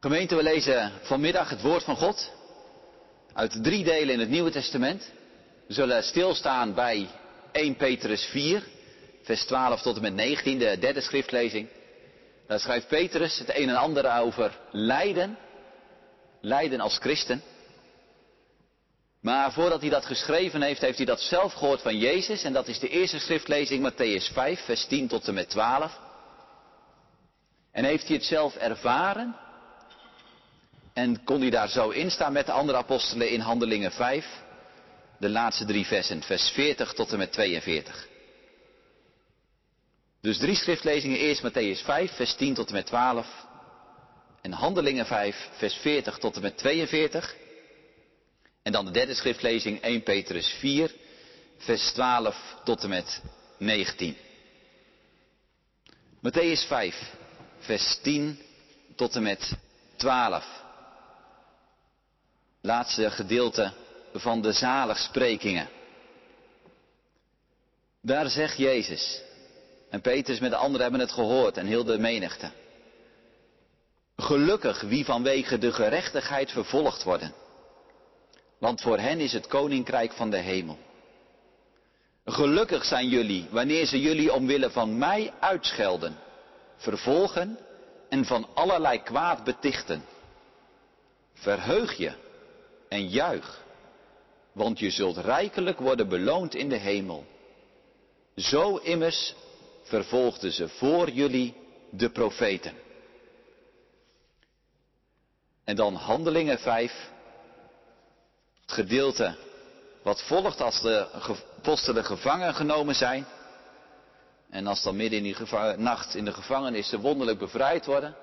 Gemeente, we lezen vanmiddag het woord van God uit drie delen in het Nieuwe Testament. We zullen stilstaan bij 1 Petrus 4, vers 12 tot en met 19, de derde schriftlezing. Daar schrijft Petrus het een en ander over lijden, lijden als christen. Maar voordat hij dat geschreven heeft, heeft hij dat zelf gehoord van Jezus. En dat is de eerste schriftlezing, Matthäus 5, vers 10 tot en met 12. En heeft hij het zelf ervaren en kon hij daar zo in staan met de andere apostelen in Handelingen 5, de laatste drie versen, vers 40 tot en met 42. Dus drie schriftlezingen, eerst Matthäus 5, vers 10 tot en met 12. En Handelingen 5, vers 40 tot en met 42. En dan de derde schriftlezing, 1 Petrus 4, vers 12 tot en met 19. Matthäus 5, vers 10 tot en met 12 laatste gedeelte van de zaligsprekingen. Daar zegt Jezus, en Petrus met de anderen hebben het gehoord en heel de menigte. Gelukkig wie vanwege de gerechtigheid vervolgd worden, want voor hen is het koninkrijk van de hemel. Gelukkig zijn jullie wanneer ze jullie omwille van mij uitschelden, vervolgen en van allerlei kwaad betichten. Verheug je en juich, want je zult rijkelijk worden beloond in de hemel. Zo immers vervolgden ze voor jullie de profeten. En dan Handelingen 5, het gedeelte wat volgt als de apostelen gevangen genomen zijn. En als dan midden in die nacht in de gevangenis ze wonderlijk bevrijd worden.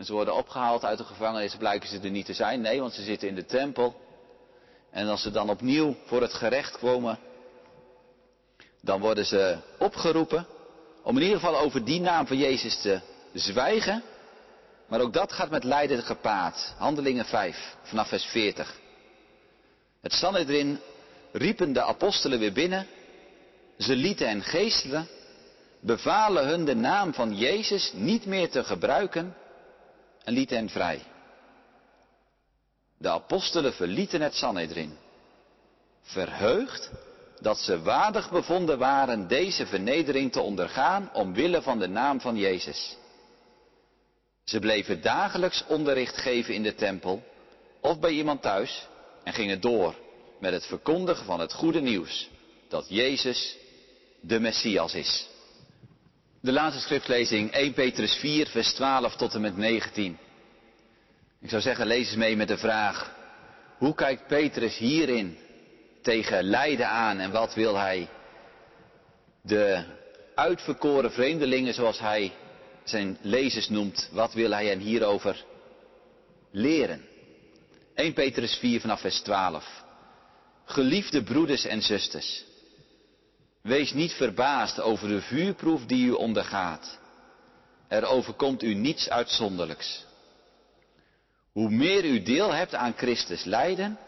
En ze worden opgehaald uit de gevangenis, blijken ze er niet te zijn. Nee, want ze zitten in de tempel. En als ze dan opnieuw voor het gerecht komen, dan worden ze opgeroepen om in ieder geval over die naam van Jezus te zwijgen. Maar ook dat gaat met lijden gepaard. Handelingen 5, vanaf vers 40. Het Sanhedrin riepen de apostelen weer binnen. Ze lieten hen geestelen, bevalen hun de naam van Jezus niet meer te gebruiken en lieten hen vrij. De apostelen verlieten het Sanhedrin, verheugd dat ze waardig bevonden waren deze vernedering te ondergaan omwille van de naam van Jezus. Ze bleven dagelijks onderricht geven in de tempel of bij iemand thuis en gingen door met het verkondigen van het goede nieuws dat Jezus de Messias is. De laatste schriftlezing 1 Petrus 4, vers 12 tot en met 19. Ik zou zeggen, lees eens mee met de vraag, hoe kijkt Petrus hierin tegen lijden aan en wat wil hij de uitverkoren vreemdelingen, zoals hij zijn lezers noemt, wat wil hij hen hierover leren? 1 Petrus 4 vanaf vers 12. Geliefde broeders en zusters, Wees niet verbaasd over de vuurproef die u ondergaat. Er overkomt u niets uitzonderlijks. Hoe meer u deel hebt aan Christus lijden,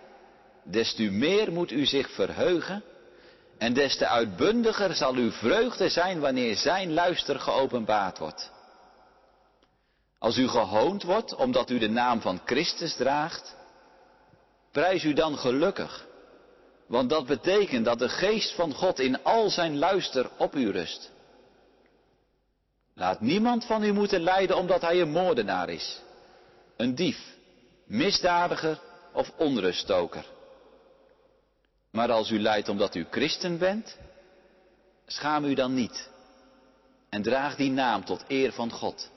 des te meer moet u zich verheugen en des te uitbundiger zal uw vreugde zijn wanneer zijn luister geopenbaard wordt. Als u gehoond wordt omdat u de naam van Christus draagt, prijs u dan gelukkig want dat betekent dat de geest van God in al zijn luister op u rust. Laat niemand van u moeten lijden omdat hij een moordenaar is, een dief, misdadiger of onruststoker. Maar als u lijdt omdat u christen bent, schaam u dan niet en draag die naam tot eer van God.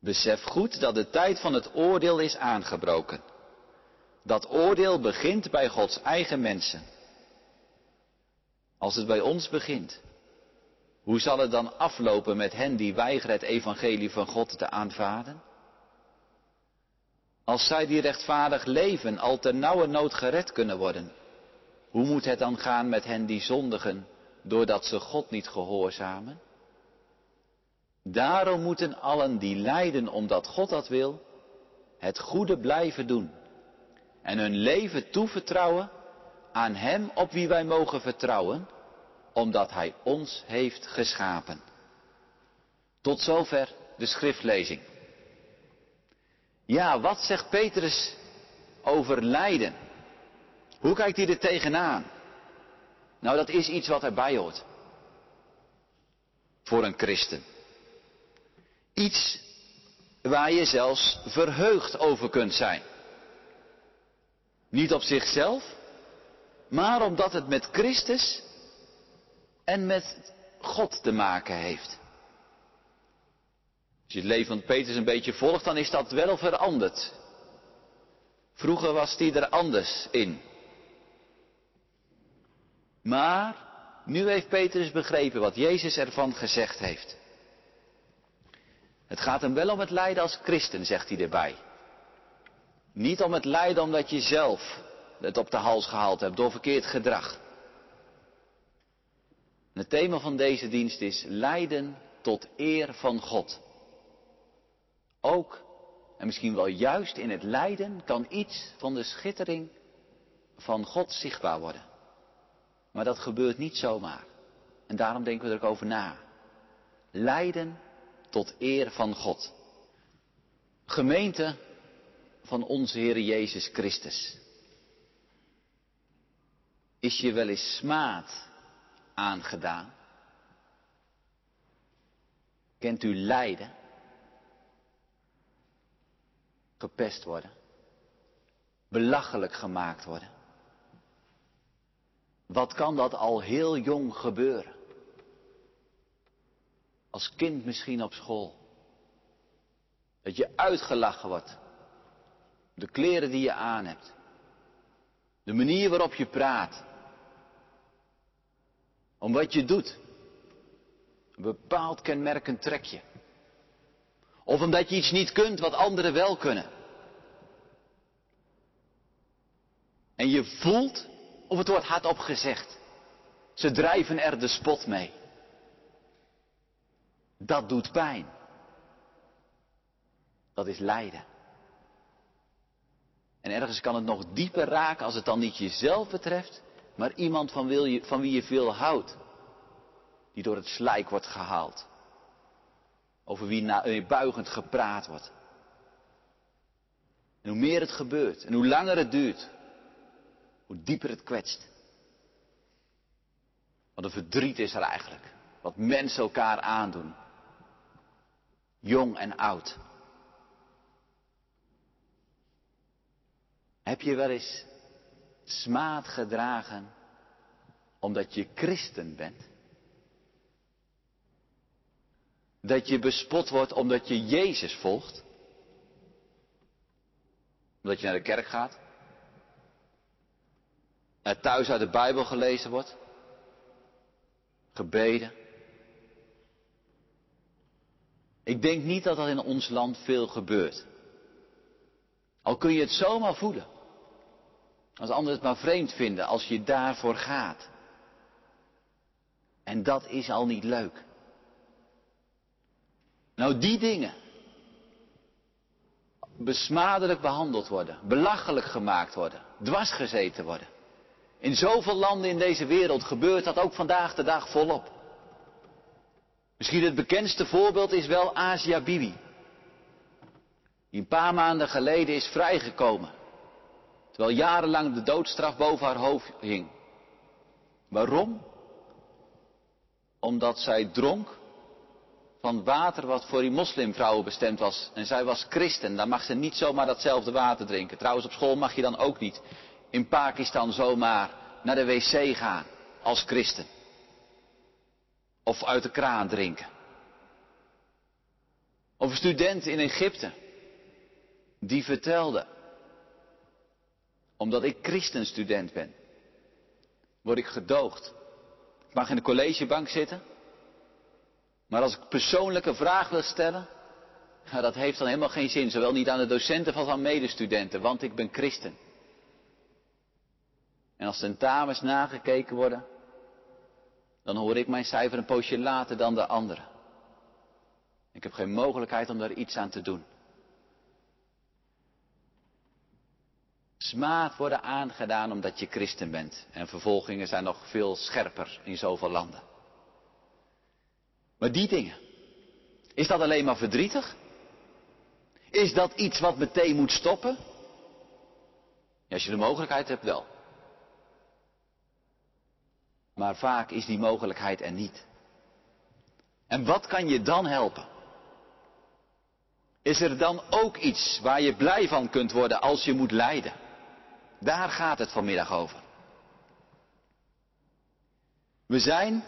Besef goed dat de tijd van het oordeel is aangebroken. Dat oordeel begint bij Gods eigen mensen. Als het bij ons begint, hoe zal het dan aflopen met hen die weigeren het evangelie van God te aanvaarden? Als zij die rechtvaardig leven al ter nauwe nood gered kunnen worden, hoe moet het dan gaan met hen die zondigen doordat ze God niet gehoorzamen? Daarom moeten allen die lijden omdat God dat wil, het goede blijven doen en hun leven toevertrouwen aan Hem op wie wij mogen vertrouwen, omdat Hij ons heeft geschapen. Tot zover de schriftlezing. Ja, wat zegt Petrus over lijden? Hoe kijkt hij er tegenaan? Nou, dat is iets wat erbij hoort. Voor een christen. Iets waar je zelfs verheugd over kunt zijn. Niet op zichzelf, maar omdat het met Christus en met God te maken heeft. Als je het leven van Petrus een beetje volgt, dan is dat wel veranderd. Vroeger was hij er anders in. Maar nu heeft Petrus begrepen wat Jezus ervan gezegd heeft. Het gaat hem wel om het lijden als christen, zegt hij erbij. Niet om het lijden omdat je zelf het op de hals gehaald hebt door verkeerd gedrag. het thema van deze dienst is lijden tot eer van God. Ook, en misschien wel juist in het lijden, kan iets van de schittering van God zichtbaar worden. Maar dat gebeurt niet zomaar. En daarom denken we er ook over na. Lijden tot eer van God. Gemeente van onze Heer Jezus Christus. Is je wel eens smaad aangedaan? Kent u lijden? Gepest worden? Belachelijk gemaakt worden? Wat kan dat al heel jong gebeuren? Als kind misschien op school. Dat je uitgelachen wordt. De kleren die je aan hebt. De manier waarop je praat. Om wat je doet. Een bepaald kenmerkend trekje. Of omdat je iets niet kunt wat anderen wel kunnen. En je voelt, of het wordt hardop gezegd, ze drijven er de spot mee. Dat doet pijn. Dat is lijden. En ergens kan het nog dieper raken als het dan niet jezelf betreft, maar iemand van, je, van wie je veel houdt. Die door het slijk wordt gehaald. Over wie neerbuigend gepraat wordt. En hoe meer het gebeurt en hoe langer het duurt, hoe dieper het kwetst. Wat een verdriet is er eigenlijk. Wat mensen elkaar aandoen jong en oud. Heb je wel eens smaad gedragen omdat je christen bent? Dat je bespot wordt omdat je Jezus volgt? Omdat je naar de kerk gaat? Er thuis uit de Bijbel gelezen wordt? Gebeden? Ik denk niet dat er in ons land veel gebeurt. Al kun je het zomaar voelen. Als anderen het maar vreemd vinden als je daarvoor gaat. En dat is al niet leuk. Nou, die dingen. Besmadelijk behandeld worden, belachelijk gemaakt worden, dwarsgezeten worden. In zoveel landen in deze wereld gebeurt dat ook vandaag de dag volop. Misschien het bekendste voorbeeld is wel Asia Bibi. Die een paar maanden geleden is vrijgekomen. Terwijl jarenlang de doodstraf boven haar hoofd hing. Waarom? Omdat zij dronk van water wat voor die moslimvrouwen bestemd was. En zij was christen, dan mag ze niet zomaar datzelfde water drinken. Trouwens, op school mag je dan ook niet in Pakistan zomaar naar de wc gaan als christen. Of uit de kraan drinken. Of een student in Egypte. Die vertelde. Omdat ik christenstudent ben. Word ik gedoogd. Ik mag in de collegebank zitten. Maar als ik persoonlijke vraag wil stellen. Dat heeft dan helemaal geen zin. Zowel niet aan de docenten als aan medestudenten. Want ik ben christen. En als tentamens nagekeken worden dan hoor ik mijn cijfer een poosje later dan de anderen. Ik heb geen mogelijkheid om daar iets aan te doen. Smaad worden aangedaan omdat je christen bent. En vervolgingen zijn nog veel scherper in zoveel landen. Maar die dingen, is dat alleen maar verdrietig? Is dat iets wat meteen moet stoppen? Als je de mogelijkheid hebt wel. Maar vaak is die mogelijkheid er niet. En wat kan je dan helpen? Is er dan ook iets waar je blij van kunt worden als je moet lijden? Daar gaat het vanmiddag over. We zijn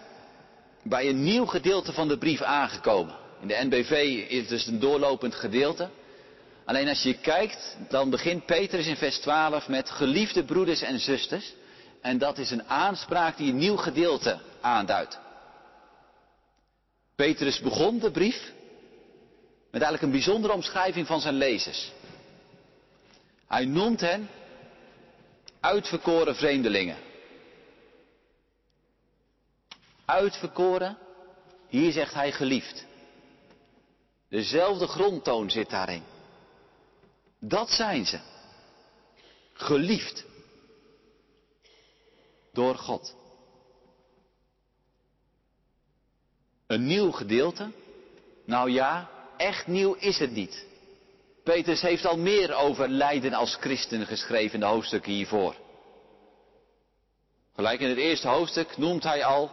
bij een nieuw gedeelte van de brief aangekomen. In de NBV is het dus een doorlopend gedeelte. Alleen als je kijkt, dan begint Petrus in vers 12 met geliefde broeders en zusters. En dat is een aanspraak die een nieuw gedeelte aanduidt. Petrus begon de brief met eigenlijk een bijzondere omschrijving van zijn lezers. Hij noemt hen uitverkoren vreemdelingen. Uitverkoren, hier zegt hij geliefd. Dezelfde grondtoon zit daarin. Dat zijn ze. Geliefd. Door God. Een nieuw gedeelte? Nou ja, echt nieuw is het niet. Petrus heeft al meer over lijden als christen geschreven in de hoofdstukken hiervoor. Gelijk in het eerste hoofdstuk noemt hij al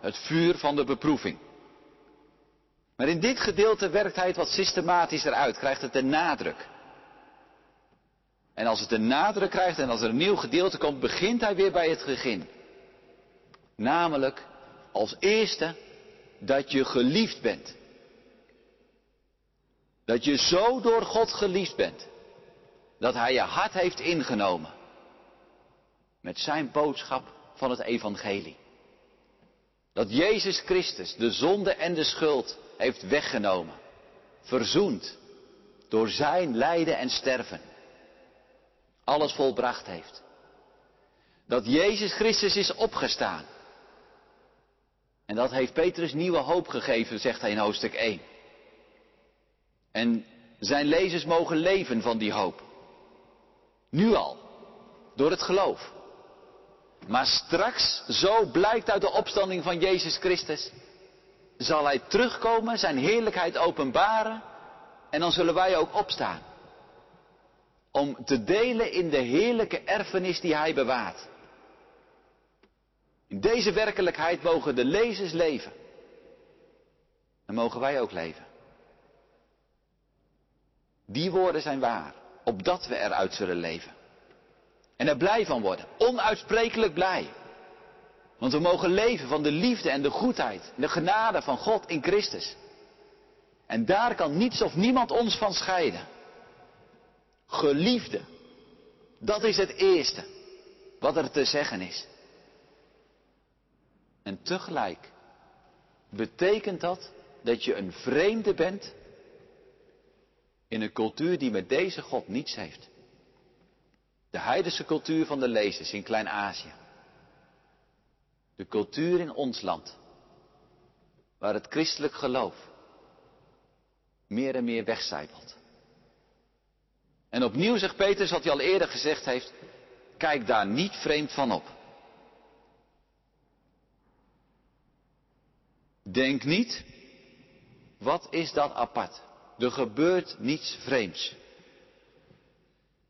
het vuur van de beproeving. Maar in dit gedeelte werkt hij het wat systematischer uit, krijgt het de nadruk. En als het de nadruk krijgt en als er een nieuw gedeelte komt, begint hij weer bij het begin. Namelijk als eerste dat je geliefd bent. Dat je zo door God geliefd bent. Dat Hij je hart heeft ingenomen. Met zijn boodschap van het Evangelie. Dat Jezus Christus de zonde en de schuld heeft weggenomen. Verzoend. Door zijn lijden en sterven. Alles volbracht heeft. Dat Jezus Christus is opgestaan. En dat heeft Petrus nieuwe hoop gegeven, zegt hij in hoofdstuk 1. En zijn lezers mogen leven van die hoop. Nu al. Door het geloof. Maar straks, zo blijkt uit de opstanding van Jezus Christus, zal hij terugkomen, zijn heerlijkheid openbaren en dan zullen wij ook opstaan. Om te delen in de heerlijke erfenis die hij bewaart. In deze werkelijkheid mogen de lezers leven. En mogen wij ook leven. Die woorden zijn waar, opdat we eruit zullen leven. En er blij van worden, onuitsprekelijk blij. Want we mogen leven van de liefde en de goedheid, de genade van God in Christus. En daar kan niets of niemand ons van scheiden. Geliefde, dat is het eerste wat er te zeggen is. En tegelijk betekent dat dat je een vreemde bent in een cultuur die met deze God niets heeft. De heidense cultuur van de lezers in Klein-Azië. De cultuur in ons land, waar het christelijk geloof meer en meer wegcijpelt. En opnieuw zegt Petrus wat hij al eerder gezegd heeft, kijk daar niet vreemd van op. Denk niet, wat is dat apart? Er gebeurt niets vreemds.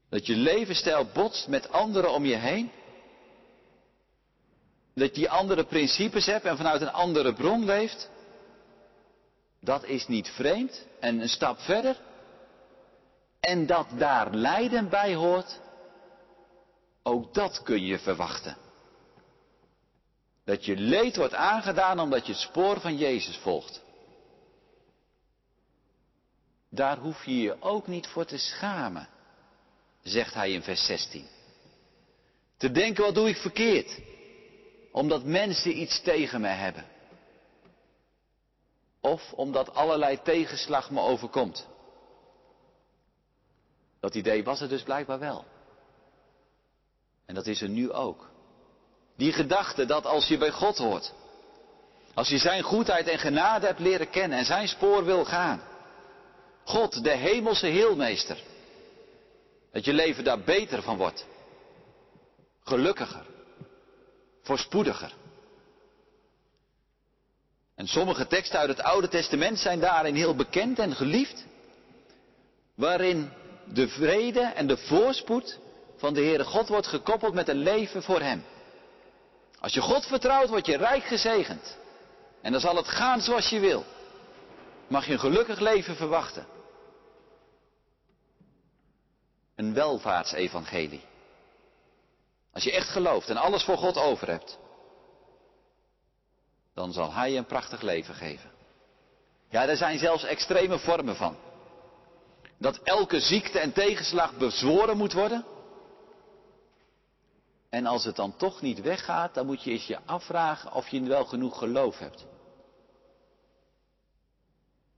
Dat je levensstijl botst met anderen om je heen. Dat je andere principes hebt en vanuit een andere bron leeft. Dat is niet vreemd. En een stap verder. En dat daar lijden bij hoort. Ook dat kun je verwachten. Dat je leed wordt aangedaan omdat je het spoor van Jezus volgt. Daar hoef je je ook niet voor te schamen, zegt hij in vers 16. Te denken, wat doe ik verkeerd? Omdat mensen iets tegen me hebben. Of omdat allerlei tegenslag me overkomt. Dat idee was er dus blijkbaar wel. En dat is er nu ook. Die gedachte dat als je bij God hoort, als je zijn goedheid en genade hebt leren kennen en zijn spoor wil gaan, God, de hemelse heelmeester, dat je leven daar beter van wordt, gelukkiger, voorspoediger. En sommige teksten uit het Oude Testament zijn daarin heel bekend en geliefd. waarin de vrede en de voorspoed van de Heere God wordt gekoppeld met een leven voor Hem. Als je God vertrouwt, word je rijk gezegend. En dan zal het gaan zoals je wil. Mag je een gelukkig leven verwachten. Een welvaartsevangelie. Als je echt gelooft en alles voor God over hebt, dan zal Hij je een prachtig leven geven. Ja, er zijn zelfs extreme vormen van. Dat elke ziekte en tegenslag bezworen moet worden. En als het dan toch niet weggaat, dan moet je eens je afvragen of je wel genoeg geloof hebt.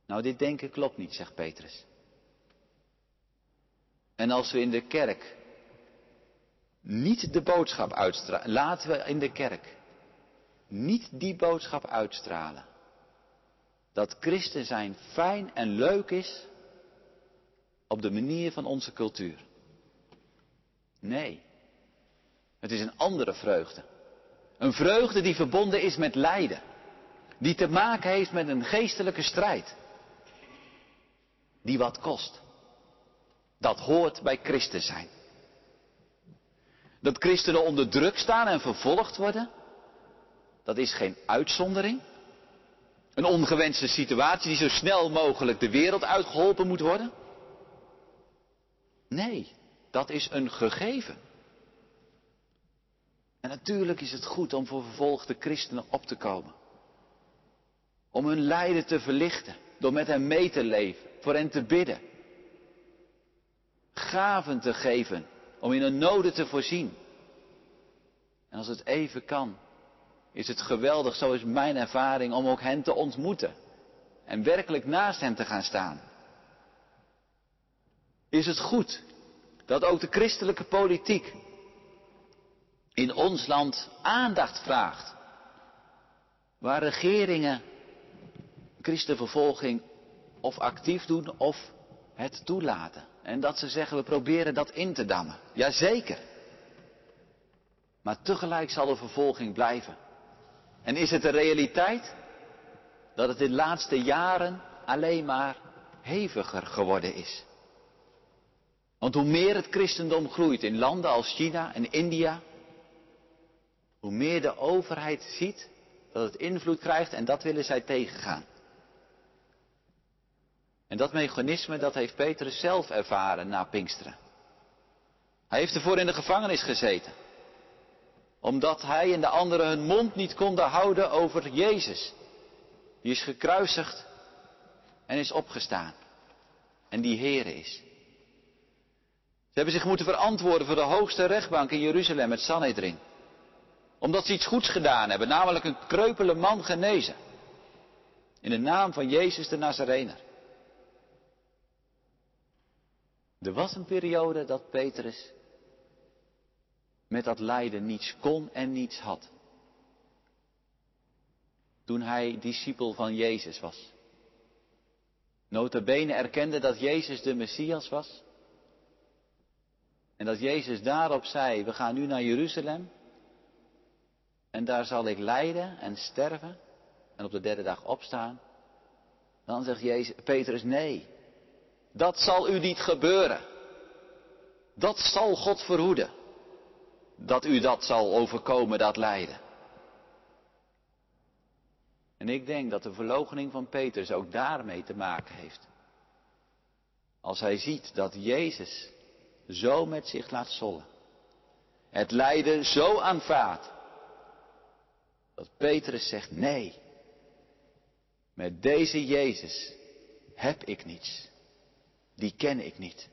Nou, dit denken klopt niet, zegt Petrus. En als we in de kerk niet de boodschap uitstralen, laten we in de kerk niet die boodschap uitstralen. Dat christen zijn fijn en leuk is op de manier van onze cultuur. Nee, het is een andere vreugde. Een vreugde die verbonden is met lijden. Die te maken heeft met een geestelijke strijd. Die wat kost. Dat hoort bij christen zijn. Dat christenen onder druk staan en vervolgd worden, dat is geen uitzondering. Een ongewenste situatie die zo snel mogelijk de wereld uitgeholpen moet worden. Nee, dat is een gegeven. En natuurlijk is het goed om voor vervolgde christenen op te komen. Om hun lijden te verlichten, door met hen mee te leven, voor hen te bidden. Gaven te geven, om in hun noden te voorzien. En als het even kan, is het geweldig, zo is mijn ervaring, om ook hen te ontmoeten. En werkelijk naast hen te gaan staan. Is het goed dat ook de christelijke politiek in ons land aandacht vraagt. Waar regeringen christenvervolging of actief doen of het toelaten. En dat ze zeggen we proberen dat in te dammen. Jazeker. Maar tegelijk zal de vervolging blijven. En is het een realiteit dat het in de laatste jaren alleen maar heviger geworden is? Want hoe meer het christendom groeit in landen als China en India, hoe meer de overheid ziet dat het invloed krijgt en dat willen zij tegengaan. En dat mechanisme, dat heeft Petrus zelf ervaren na Pinksteren. Hij heeft ervoor in de gevangenis gezeten. Omdat hij en de anderen hun mond niet konden houden over Jezus. Die is gekruisigd en is opgestaan. En die Heer is. Ze hebben zich moeten verantwoorden voor de hoogste rechtbank in Jeruzalem, het Sanhedrin omdat ze iets goeds gedaan hebben, namelijk een kreupele man genezen. In de naam van Jezus de Nazarener. Er was een periode dat Petrus met dat lijden niets kon en niets had. Toen hij discipel van Jezus was. Notabene erkende dat Jezus de Messias was. En dat Jezus daarop zei, we gaan nu naar Jeruzalem. En daar zal ik lijden en sterven en op de derde dag opstaan. Dan zegt Jezus, Petrus, nee, dat zal u niet gebeuren. Dat zal God verhoeden. Dat u dat zal overkomen, dat lijden. En ik denk dat de verloochening van Petrus ook daarmee te maken heeft. Als hij ziet dat Jezus zo met zich laat zollen. Het lijden zo aanvaardt. Dat Petrus zegt, nee, met deze Jezus heb ik niets. Die ken ik niet.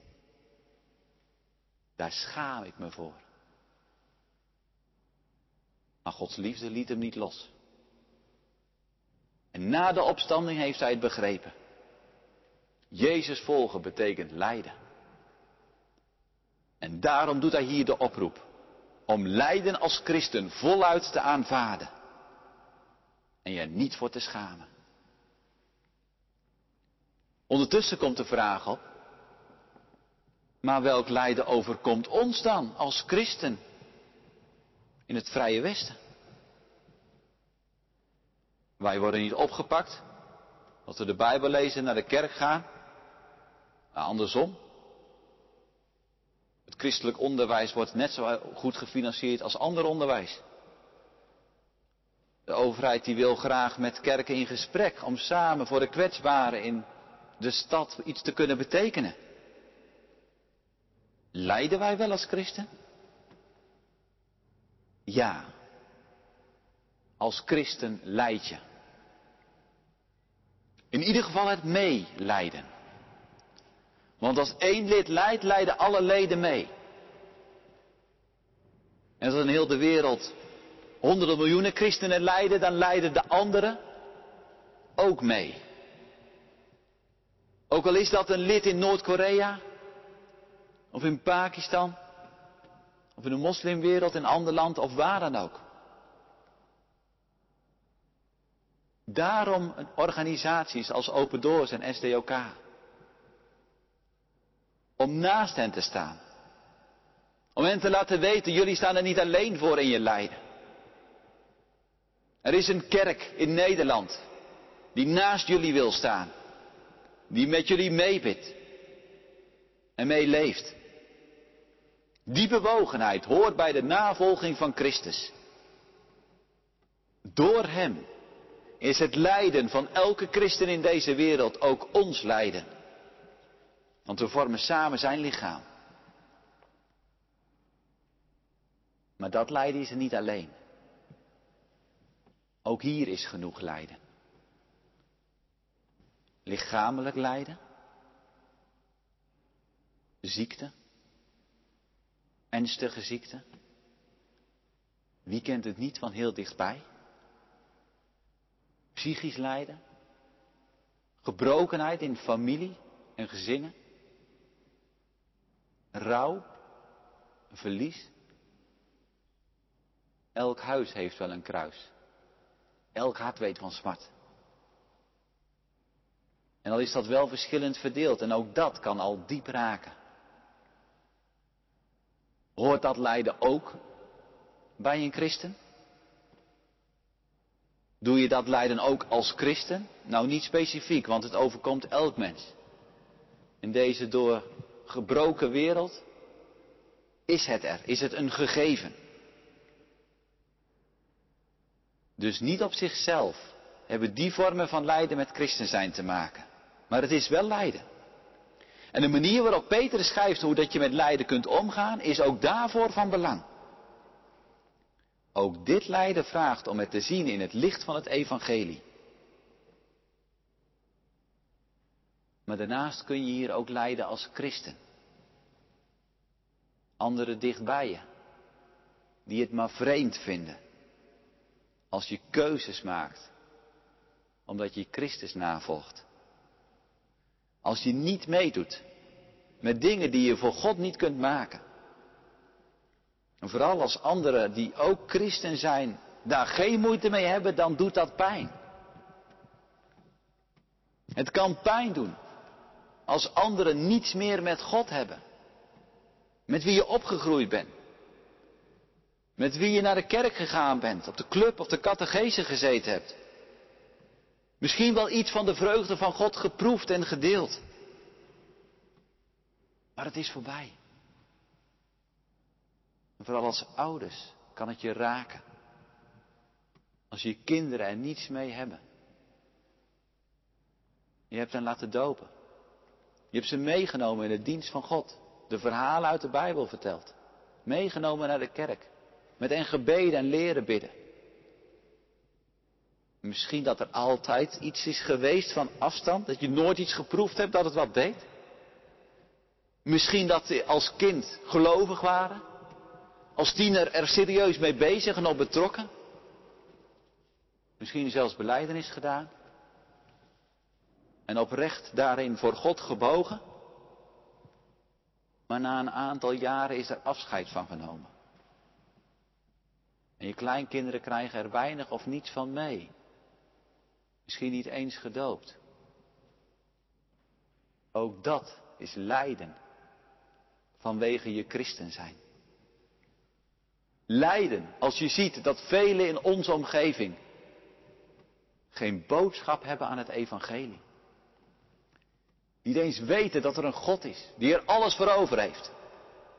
Daar schaam ik me voor. Maar Gods liefde liet hem niet los. En na de opstanding heeft hij het begrepen. Jezus volgen betekent lijden. En daarom doet hij hier de oproep om lijden als christen voluit te aanvaarden en je niet voor te schamen. Ondertussen komt de vraag op, maar welk lijden overkomt ons dan als christen in het vrije Westen? Wij worden niet opgepakt als we de Bijbel lezen en naar de kerk gaan. Nou, andersom. Het christelijk onderwijs wordt net zo goed gefinancierd als ander onderwijs. De overheid die wil graag met kerken in gesprek om samen voor de kwetsbaren in de stad iets te kunnen betekenen. Lijden wij wel als christen? Ja. Als christen leid je. In ieder geval het meelijden. Want als één lid lijdt, lijden alle leden mee. En als in heel de wereld honderden miljoenen christenen lijden, dan lijden de anderen ook mee. Ook al is dat een lid in Noord-Korea, of in Pakistan, of in de moslimwereld, in een ander land, of waar dan ook. Daarom organisaties als Open Doors en SDOK. Om naast hen te staan. Om hen te laten weten, jullie staan er niet alleen voor in je lijden. Er is een kerk in Nederland die naast jullie wil staan. Die met jullie meebidt en meeleeft. Die bewogenheid hoort bij de navolging van Christus. Door Hem is het lijden van elke christen in deze wereld ook ons lijden. Want we vormen samen zijn lichaam. Maar dat lijden is er niet alleen. Ook hier is genoeg lijden. Lichamelijk lijden. Ziekte. Ernstige ziekte. Wie kent het niet van heel dichtbij? Psychisch lijden. Gebrokenheid in familie en gezinnen. Rouw. Verlies. Elk huis heeft wel een kruis. Elk hart weet van smart. En al is dat wel verschillend verdeeld en ook dat kan al diep raken. Hoort dat lijden ook bij een christen? Doe je dat lijden ook als christen? Nou, niet specifiek, want het overkomt elk mens. In deze door gebroken wereld is het er, is het een gegeven. Dus niet op zichzelf hebben die vormen van lijden met christen zijn te maken. Maar het is wel lijden. En de manier waarop Peter schrijft hoe dat je met lijden kunt omgaan, is ook daarvoor van belang. Ook dit lijden vraagt om het te zien in het licht van het evangelie. Maar daarnaast kun je hier ook lijden als christen. Anderen dichtbij je, die het maar vreemd vinden. Als je keuzes maakt, omdat je Christus navolgt. Als je niet meedoet met dingen die je voor God niet kunt maken. En vooral als anderen die ook christen zijn, daar geen moeite mee hebben, dan doet dat pijn. Het kan pijn doen als anderen niets meer met God hebben. Met wie je opgegroeid bent. Met wie je naar de kerk gegaan bent, op de club of de catechese gezeten hebt. Misschien wel iets van de vreugde van God geproefd en gedeeld. Maar het is voorbij. En vooral als ouders kan het je raken. Als je kinderen er niets mee hebben. Je hebt hen laten dopen. Je hebt ze meegenomen in de dienst van God. De verhalen uit de Bijbel verteld. Meegenomen naar de kerk. Met hen gebeden en leren bidden. Misschien dat er altijd iets is geweest van afstand, dat je nooit iets geproefd hebt dat het wat deed. Misschien dat ze als kind gelovig waren, als tiener er serieus mee bezig en op betrokken. Misschien zelfs beleidenis gedaan. En oprecht daarin voor God gebogen. Maar na een aantal jaren is er afscheid van genomen. En je kleinkinderen krijgen er weinig of niets van mee. Misschien niet eens gedoopt. Ook dat is lijden vanwege je christen zijn. Lijden als je ziet dat velen in onze omgeving geen boodschap hebben aan het evangelie. Niet eens weten dat er een God is, die er alles voor over heeft.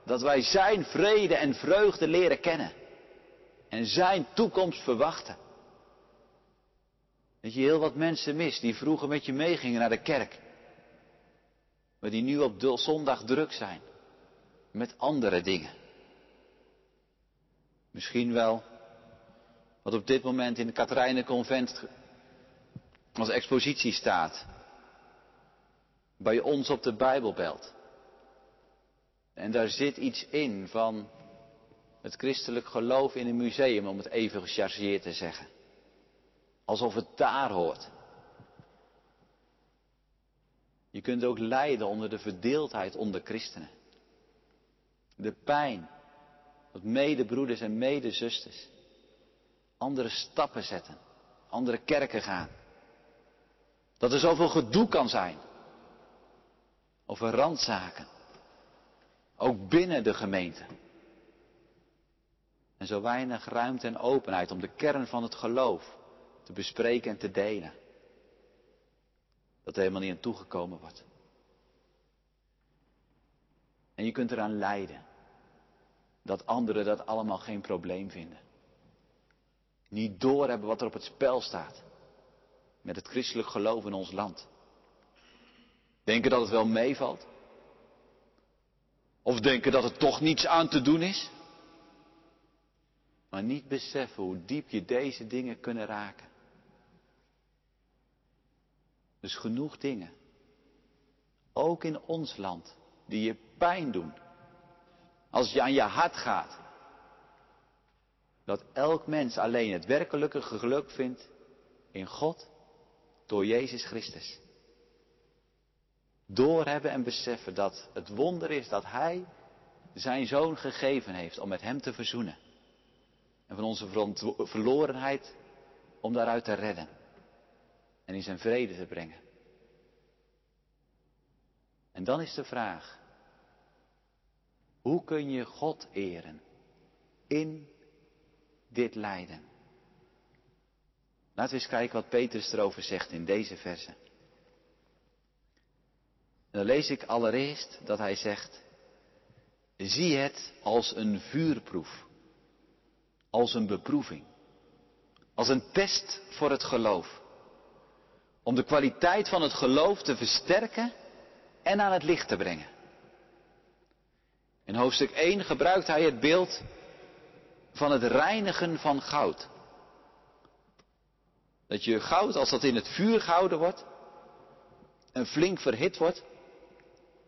Dat wij Zijn vrede en vreugde leren kennen. En Zijn toekomst verwachten. Dat je heel wat mensen mist die vroeger met je meegingen naar de kerk. Maar die nu op zondag druk zijn. Met andere dingen. Misschien wel wat op dit moment in het Convent als expositie staat. Bij ons op de Bijbelbelt. En daar zit iets in van het christelijk geloof in een museum, om het even gechargeerd te zeggen. Alsof het daar hoort. Je kunt ook lijden onder de verdeeldheid onder christenen. De pijn. Dat medebroeders en medezusters andere stappen zetten. Andere kerken gaan. Dat er zoveel gedoe kan zijn. Over randzaken. Ook binnen de gemeente. En zo weinig ruimte en openheid om de kern van het geloof te bespreken en te delen. Dat er helemaal niet aan toegekomen wordt. En je kunt eraan lijden dat anderen dat allemaal geen probleem vinden. Niet doorhebben wat er op het spel staat. Met het christelijk geloof in ons land. Denken dat het wel meevalt. Of denken dat er toch niets aan te doen is. Maar niet beseffen hoe diep je deze dingen kunnen raken. Dus genoeg dingen. Ook in ons land. Die je pijn doen. Als je aan je hart gaat. Dat elk mens alleen het werkelijke geluk vindt in God door Jezus Christus. Doorhebben en beseffen dat het wonder is dat Hij zijn zoon gegeven heeft om met Hem te verzoenen. En van onze verlorenheid om daaruit te redden. En in zijn vrede te brengen. En dan is de vraag, hoe kun je God eren in dit lijden? Laten we eens kijken wat Petrus erover zegt in deze verse. En dan lees ik allereerst dat hij zegt, zie het als een vuurproef, als een beproeving, als een test voor het geloof. Om de kwaliteit van het geloof te versterken en aan het licht te brengen. In hoofdstuk 1 gebruikt hij het beeld van het reinigen van goud. Dat je goud, als dat in het vuur gehouden wordt en flink verhit wordt,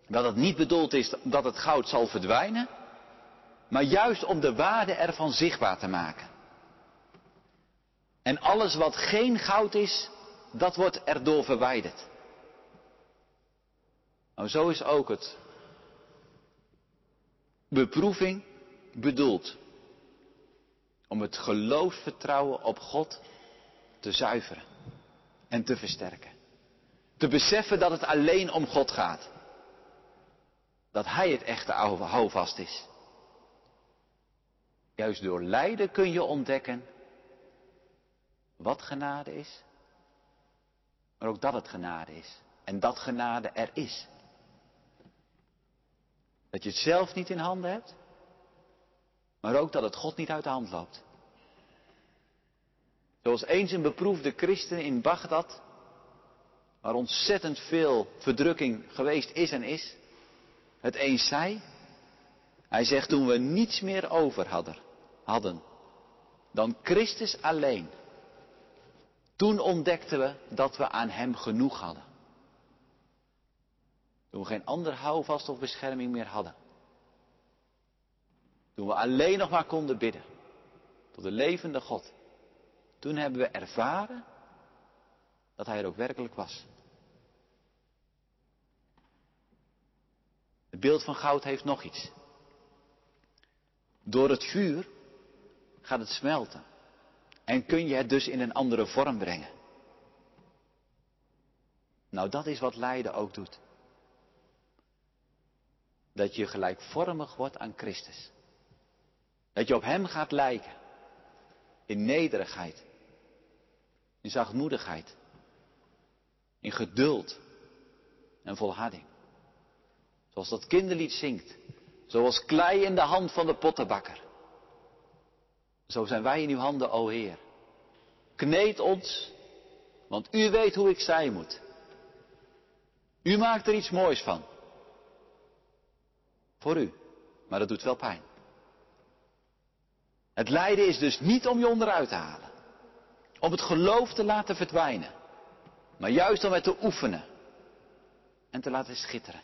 dat het niet bedoeld is dat het goud zal verdwijnen, maar juist om de waarde ervan zichtbaar te maken. En alles wat geen goud is, dat wordt erdoor verwijderd. Nou, zo is ook het beproeving bedoeld. Om het geloofsvertrouwen op God te zuiveren en te versterken. Te beseffen dat het alleen om God gaat. Dat Hij het echte houvast is. Juist door lijden kun je ontdekken wat genade is, maar ook dat het genade is. En dat genade er is. Dat je het zelf niet in handen hebt, maar ook dat het God niet uit de hand loopt. Zoals eens een beproefde christen in Bagdad, waar ontzettend veel verdrukking geweest is en is, het eens zei. Hij zegt toen we niets meer over hadden, hadden dan Christus alleen. Toen ontdekten we dat we aan Hem genoeg hadden. Toen we geen ander houvast of bescherming meer hadden. Toen we alleen nog maar konden bidden tot de levende God. Toen hebben we ervaren dat Hij er ook werkelijk was. Het beeld van goud heeft nog iets. Door het vuur gaat het smelten. En kun je het dus in een andere vorm brengen. Nou, dat is wat lijden ook doet. Dat je gelijkvormig wordt aan Christus. Dat je op Hem gaat lijken. In nederigheid. In zachtmoedigheid. In geduld. en volharding. Zoals dat kinderlied zingt. Zoals klei in de hand van de pottenbakker. Zo zijn wij in uw handen, o Heer. Kneed ons, want u weet hoe ik zijn moet. U maakt er iets moois van. Voor u, maar dat doet wel pijn. Het lijden is dus niet om je onderuit te halen. Om het geloof te laten verdwijnen. Maar juist om het te oefenen. En te laten schitteren.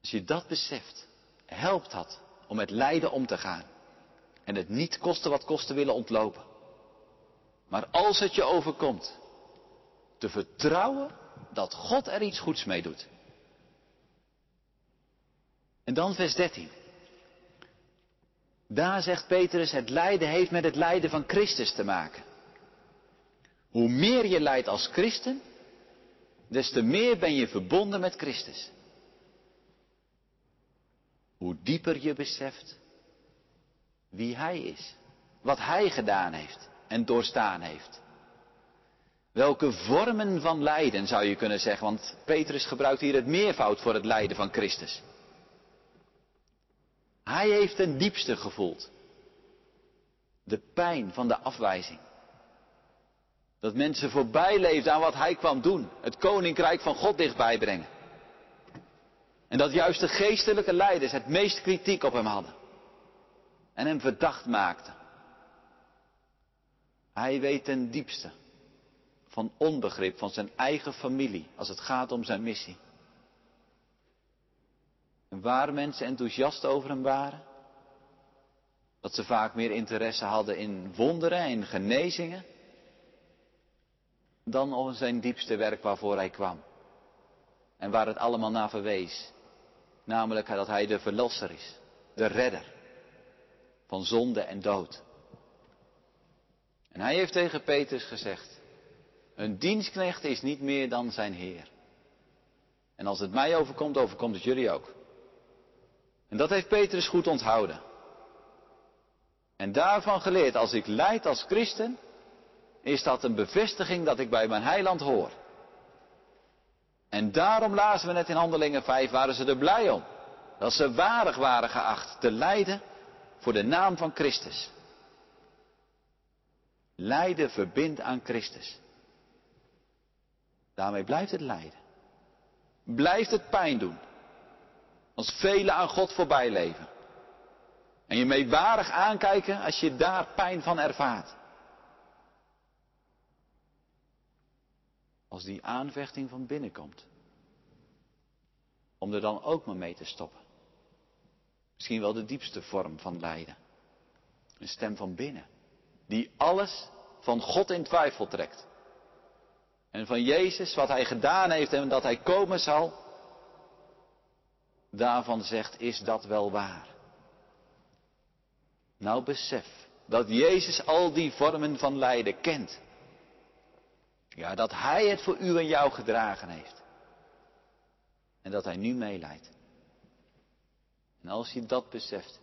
Als je dat beseft, helpt dat om met lijden om te gaan. En het niet kosten wat kosten willen ontlopen. Maar als het je overkomt, te vertrouwen dat God er iets goeds mee doet. En dan vers 13. Daar zegt Petrus, het lijden heeft met het lijden van Christus te maken. Hoe meer je lijdt als christen, des te meer ben je verbonden met Christus. Hoe dieper je beseft wie Hij is, wat Hij gedaan heeft en doorstaan heeft. Welke vormen van lijden zou je kunnen zeggen, want Petrus gebruikt hier het meervoud voor het lijden van Christus. Hij heeft ten diepste gevoeld de pijn van de afwijzing. Dat mensen voorbij leefden aan wat hij kwam doen, het koninkrijk van God dichtbij brengen. En dat juist de geestelijke leiders het meest kritiek op hem hadden en hem verdacht maakten. Hij weet ten diepste van onbegrip van zijn eigen familie als het gaat om zijn missie. En waar mensen enthousiast over hem waren, dat ze vaak meer interesse hadden in wonderen en genezingen, dan om zijn diepste werk waarvoor hij kwam. En waar het allemaal naar verwees. Namelijk dat hij de verlosser is, de redder van zonde en dood. En hij heeft tegen Petrus gezegd, een dienstknecht is niet meer dan zijn Heer. En als het mij overkomt, overkomt het jullie ook. En dat heeft Petrus goed onthouden. En daarvan geleerd, als ik leid als christen, is dat een bevestiging dat ik bij mijn heiland hoor. En daarom lazen we net in Handelingen 5, waren ze er blij om. Dat ze waardig waren geacht te lijden voor de naam van Christus. Lijden verbindt aan Christus. Daarmee blijft het lijden. Blijft het pijn doen. Als velen aan God voorbij leven. En je meewarig aankijken als je daar pijn van ervaart. Als die aanvechting van binnen komt. Om er dan ook maar mee te stoppen. Misschien wel de diepste vorm van lijden. Een stem van binnen. Die alles van God in twijfel trekt. En van Jezus, wat Hij gedaan heeft en dat Hij komen zal. Daarvan zegt, is dat wel waar? Nou besef dat Jezus al die vormen van lijden kent. Ja, dat Hij het voor u en jou gedragen heeft. En dat Hij nu meeleidt. En als je dat beseft,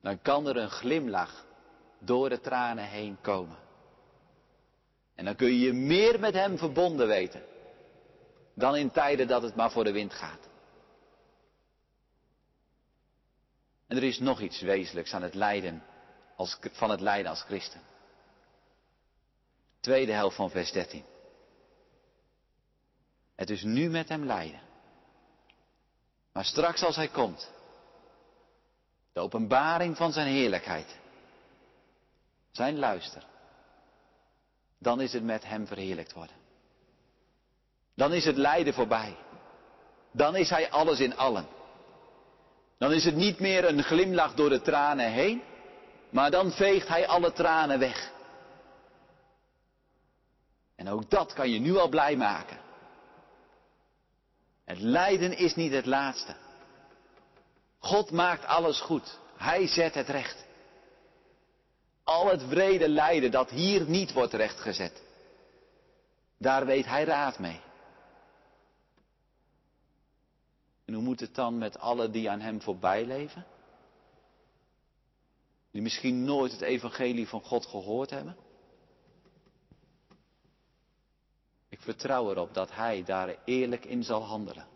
dan kan er een glimlach door de tranen heen komen. En dan kun je je meer met Hem verbonden weten dan in tijden dat het maar voor de wind gaat. En er is nog iets wezenlijks aan het lijden als, van het lijden als christen. Tweede helft van vers 13. Het is nu met hem lijden. Maar straks als hij komt, de openbaring van zijn heerlijkheid, zijn luister, dan is het met hem verheerlijkt worden. Dan is het lijden voorbij. Dan is hij alles in allen. Dan is het niet meer een glimlach door de tranen heen, maar dan veegt hij alle tranen weg. En ook dat kan je nu al blij maken. Het lijden is niet het laatste. God maakt alles goed. Hij zet het recht. Al het vrede lijden dat hier niet wordt rechtgezet. Daar weet hij raad mee. En hoe moet het dan met allen die aan hem voorbij leven? Die misschien nooit het evangelie van God gehoord hebben? Vertrouw erop dat Hij daar eerlijk in zal handelen.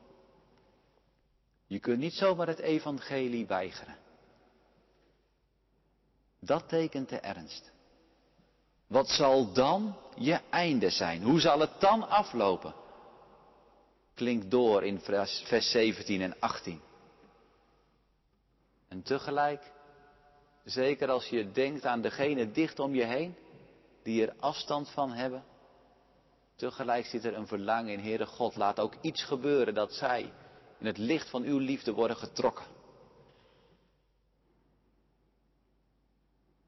Je kunt niet zomaar het evangelie weigeren. Dat tekent de ernst. Wat zal dan je einde zijn? Hoe zal het dan aflopen? Klinkt door in vers 17 en 18. En tegelijk, zeker als je denkt aan degene dicht om je heen, die er afstand van hebben, tegelijk zit er een verlangen in, Heere God, laat ook iets gebeuren dat zij in het licht van uw liefde worden getrokken.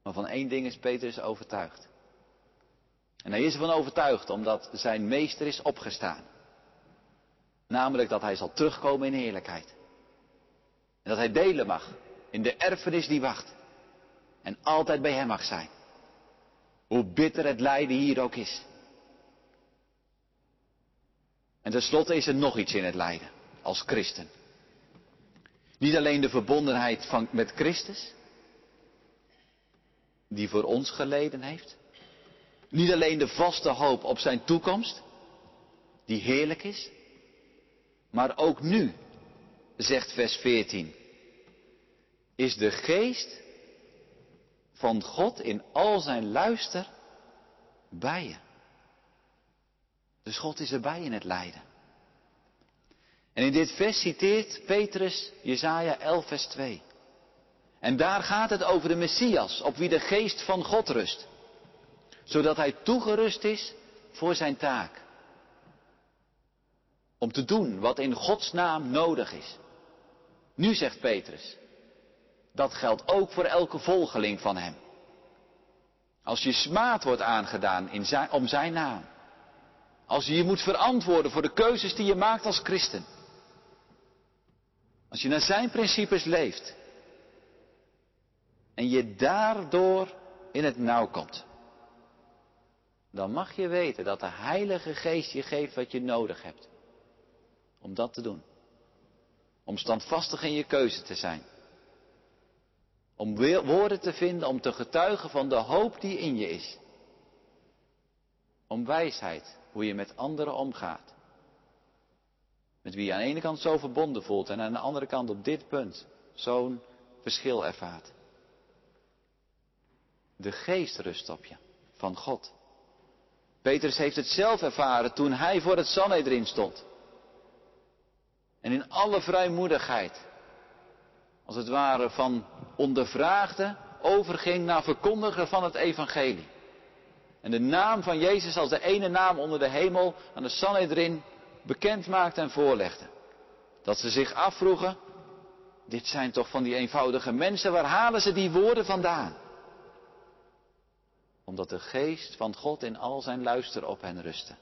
Maar van één ding is Petrus overtuigd. En hij is ervan overtuigd omdat zijn meester is opgestaan. Namelijk dat hij zal terugkomen in heerlijkheid. En dat hij delen mag in de erfenis die wacht. En altijd bij hem mag zijn. Hoe bitter het lijden hier ook is. En tenslotte is er nog iets in het lijden als christen. Niet alleen de verbondenheid van, met Christus, die voor ons geleden heeft. Niet alleen de vaste hoop op zijn toekomst, die heerlijk is, maar ook nu, zegt vers 14, is de geest van God in al zijn luister bij je. Dus God is erbij in het lijden. En in dit vers citeert Petrus Jesaja 11 vers 2. En daar gaat het over de Messias, op wie de geest van God rust. Zodat hij toegerust is voor zijn taak. Om te doen wat in Gods naam nodig is. Nu zegt Petrus, dat geldt ook voor elke volgeling van hem. Als je smaad wordt aangedaan in zijn, om zijn naam. Als je je moet verantwoorden voor de keuzes die je maakt als christen. Als je naar zijn principes leeft. En je daardoor in het nauw komt. Dan mag je weten dat de Heilige Geest je geeft wat je nodig hebt. Om dat te doen. Om standvastig in je keuze te zijn. Om woorden te vinden om te getuigen van de hoop die in je is. Om wijsheid, hoe je met anderen omgaat. Met wie je aan de ene kant zo verbonden voelt en aan de andere kant op dit punt zo'n verschil ervaart. De geest rust op je, van God. Petrus heeft het zelf ervaren toen hij voor het Sanhedrin stond. En in alle vrijmoedigheid, als het ware van ondervraagde, overging naar verkondiger van het evangelie. En de naam van Jezus als de ene naam onder de hemel aan de Sanhedrin bekend maakte en voorlegde. Dat ze zich afvroegen, dit zijn toch van die eenvoudige mensen, waar halen ze die woorden vandaan? Omdat de geest van God in al zijn luister op hen rustte.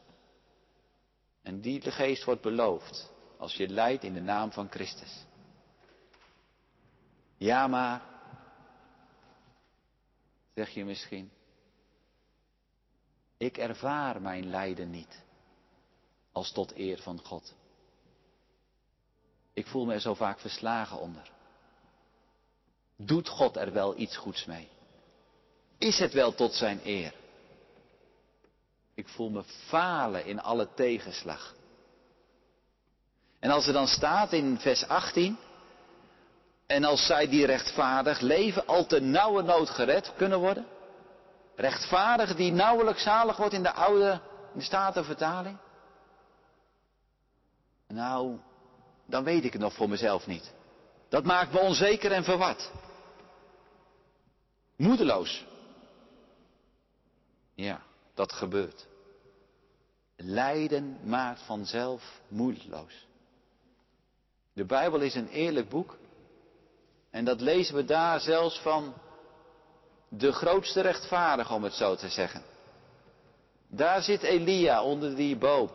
En die geest wordt beloofd als je leidt in de naam van Christus. Ja, maar, zeg je misschien, ik ervaar mijn lijden niet als tot eer van God. Ik voel me er zo vaak verslagen onder. Doet God er wel iets goeds mee? Is het wel tot zijn eer? Ik voel me falen in alle tegenslag. En als er dan staat in vers 18, en als zij die rechtvaardig leven al te nauwe nood gered kunnen worden, rechtvaardig die nauwelijks zalig wordt in de oude, in de Statenvertaling, nou, dan weet ik het nog voor mezelf niet. Dat maakt me onzeker en verward. Moedeloos. Ja, dat gebeurt. Lijden maakt vanzelf moedeloos. De Bijbel is een eerlijk boek. En dat lezen we daar zelfs van de grootste rechtvaardige, om het zo te zeggen. Daar zit Elia onder die boom.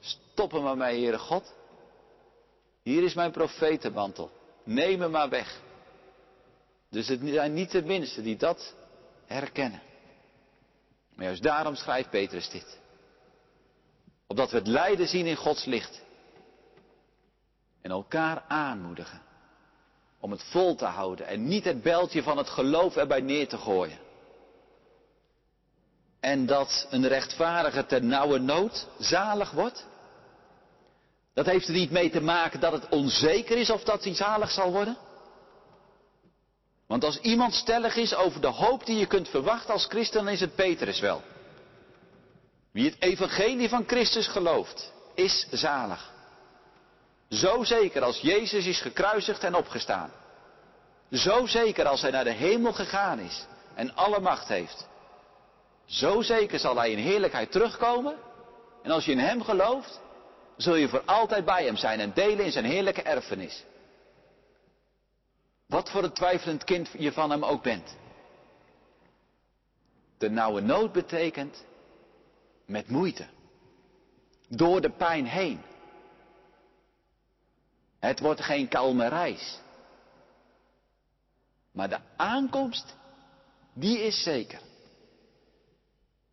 Stop er maar mee, Heere God. Hier is mijn profetenmantel. Neem hem maar weg. Dus het zijn niet de minsten die dat herkennen. Maar juist daarom schrijft Petrus dit. Opdat we het lijden zien in Gods licht. En elkaar aanmoedigen. Om het vol te houden en niet het beltje van het geloof erbij neer te gooien. En dat een rechtvaardige ter nauwe nood zalig wordt? Dat heeft er niet mee te maken dat het onzeker is of dat hij zalig zal worden? Want als iemand stellig is over de hoop die je kunt verwachten als christen, dan is het Petrus wel. Wie het evangelie van Christus gelooft, is zalig. Zo zeker als Jezus is gekruisigd en opgestaan. Zo zeker als hij naar de hemel gegaan is en alle macht heeft. Zo zeker zal hij in heerlijkheid terugkomen. En als je in hem gelooft, zul je voor altijd bij hem zijn en delen in zijn heerlijke erfenis. Wat voor een twijfelend kind je van hem ook bent. De nauwe nood betekent met moeite. Door de pijn heen. Het wordt geen kalme reis. Maar de aankomst, die is zeker.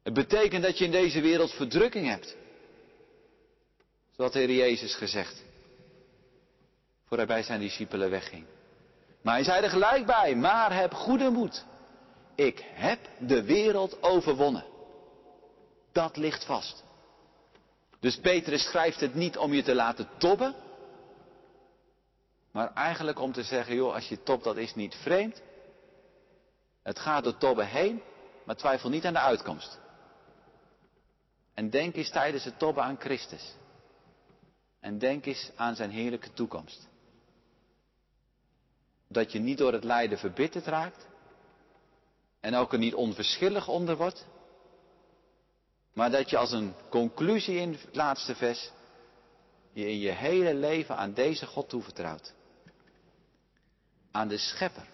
Het betekent dat je in deze wereld verdrukking hebt. Zoals de Heer Jezus gezegd. Voor hij bij zijn discipelen wegging. Maar hij zei er gelijk bij, maar heb goede moed. Ik heb de wereld overwonnen. Dat ligt vast. Dus Petrus schrijft het niet om je te laten tobben. Maar eigenlijk om te zeggen, joh, als je topt, dat is niet vreemd. Het gaat door tobben heen, maar twijfel niet aan de uitkomst. En denk eens tijdens het tobben aan Christus. En denk eens aan zijn heerlijke toekomst. Dat je niet door het lijden verbitterd raakt. En ook er niet onverschillig onder wordt. Maar dat je als een conclusie in het laatste vers. Je in je hele leven aan deze God toevertrouwt. Aan de schepper.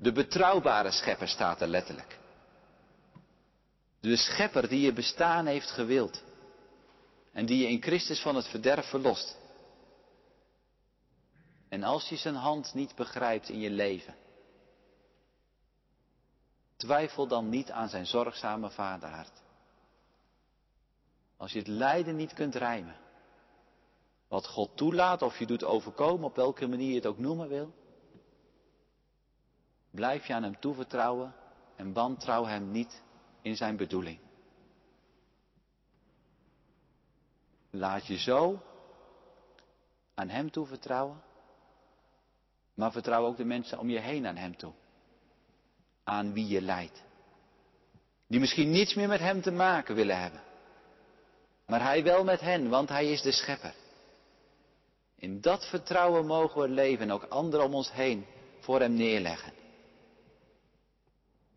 De betrouwbare schepper staat er letterlijk. De schepper die je bestaan heeft gewild. En die je in Christus van het verderf verlost. En als je zijn hand niet begrijpt in je leven, twijfel dan niet aan zijn zorgzame vaderhart. Als je het lijden niet kunt rijmen, wat God toelaat of je doet overkomen, op welke manier je het ook noemen wil, blijf je aan hem toevertrouwen en wantrouw hem niet in zijn bedoeling. Laat je zo aan Hem toe vertrouwen, maar vertrouw ook de mensen om je heen aan Hem toe. Aan wie je leidt. Die misschien niets meer met Hem te maken willen hebben. Maar Hij wel met hen, want Hij is de Schepper. In dat vertrouwen mogen we leven en ook anderen om ons heen voor Hem neerleggen.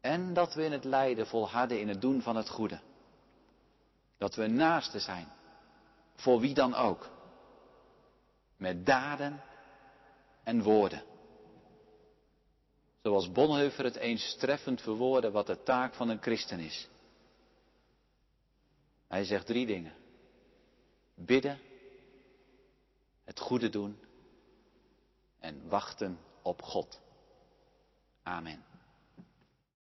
En dat we in het lijden volharden in het doen van het goede. Dat we naaste zijn voor wie dan ook. Met daden en woorden. Zoals Bonhoeffer het eens treffend verwoordde wat de taak van een christen is. Hij zegt drie dingen. Bidden, het goede doen en wachten op God. Amen.